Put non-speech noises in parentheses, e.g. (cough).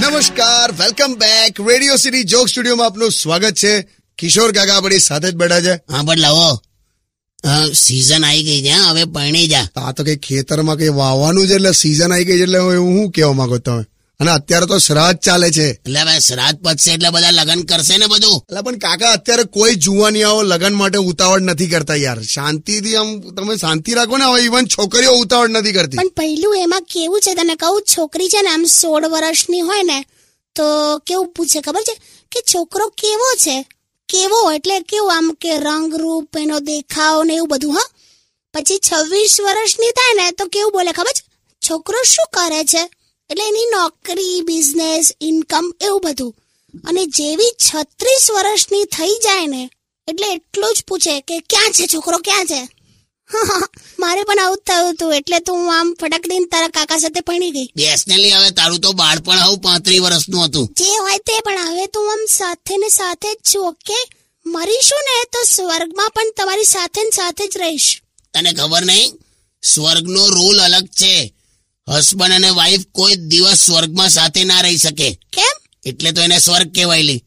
નમસ્કાર welcome back Radio City joke સ્ટુડિયોમાં આપનું સ્વાગત છે. કિશોર કાકા આપણી સાથે જ બેઠા છે. હા પણ લાવો. સીઝન આવી ગઈ છે હવે પરણી જા. આ તો કઈ ખેતરમાં કઈ વાવવાનું છે એટલે સીઝન આવી ગઈ છે એટલે હું કેવા માંગો તમે? અને અત્યારે તો શ્રાદ્ધ ચાલે છે. એટલે હવે શ્રાદ્ધ પતશે એટલે બધા લગ્ન કરશે ને બધું? એટલે પણ કાકા અત્યારે કોઈ જુવાનિયાઓ લગ્ન માટે ઉતાવળ નથી કરતા યાર. શાંતિથી આમ તમે શાંતિ રાખો ને હવે ઇવન છોકરીઓ ઉતાવળ નથી કરતી. પણ પહેલું એમાં કેવું છે તને કહું છોકરી છે ને આમ સોળ વર્ષની હોય ને તો કેવું પૂછે ખબર છે? કે છોકરો કેવો છે? કેવો એટલે કેવું આમ કે રંગ રૂપ એનો દેખાવ ને એવું બધું હા? પછી છવ્વીસ વર્ષની થાય ને તો કેવું બોલે ખબર છે? છોકરો શું કરે છે? એટલે એની નોકરી બિઝનેસ ઇન્કમ એવું બધું. અને જેવી છત્રીસ વર્ષની થઈ જાય ને એટલે એટલું જ પૂછે કે ક્યાં છે છોકરો ક્યાં છે? (laughs) મારે પણ આવું થયું હતું એટલે તો હું આમ ફટક દઈને તારા કાકા સાથે ભણી ગઈ. બેસનેલી હવે તારું તો બાળપણ આવું પાંત્રીસ વર્ષનું હતું. જે હોય તે પણ હવે તો આમ સાથે ને સાથે જ છું ઓકે? મરીશું ને તો સ્વર્ગમાં પણ તમારી સાથે ને સાથે જ રહીશ. તને ખબર નહીં? સ્વર્ગનો રોલ અલગ છે. હસબન્ડ અને વાઈફ કોઈ દિવસ સ્વર્ગમાં સાથે ના રહી શકે. કેમ? એટલે તો એને સ્વર્ગ કહેવાયલી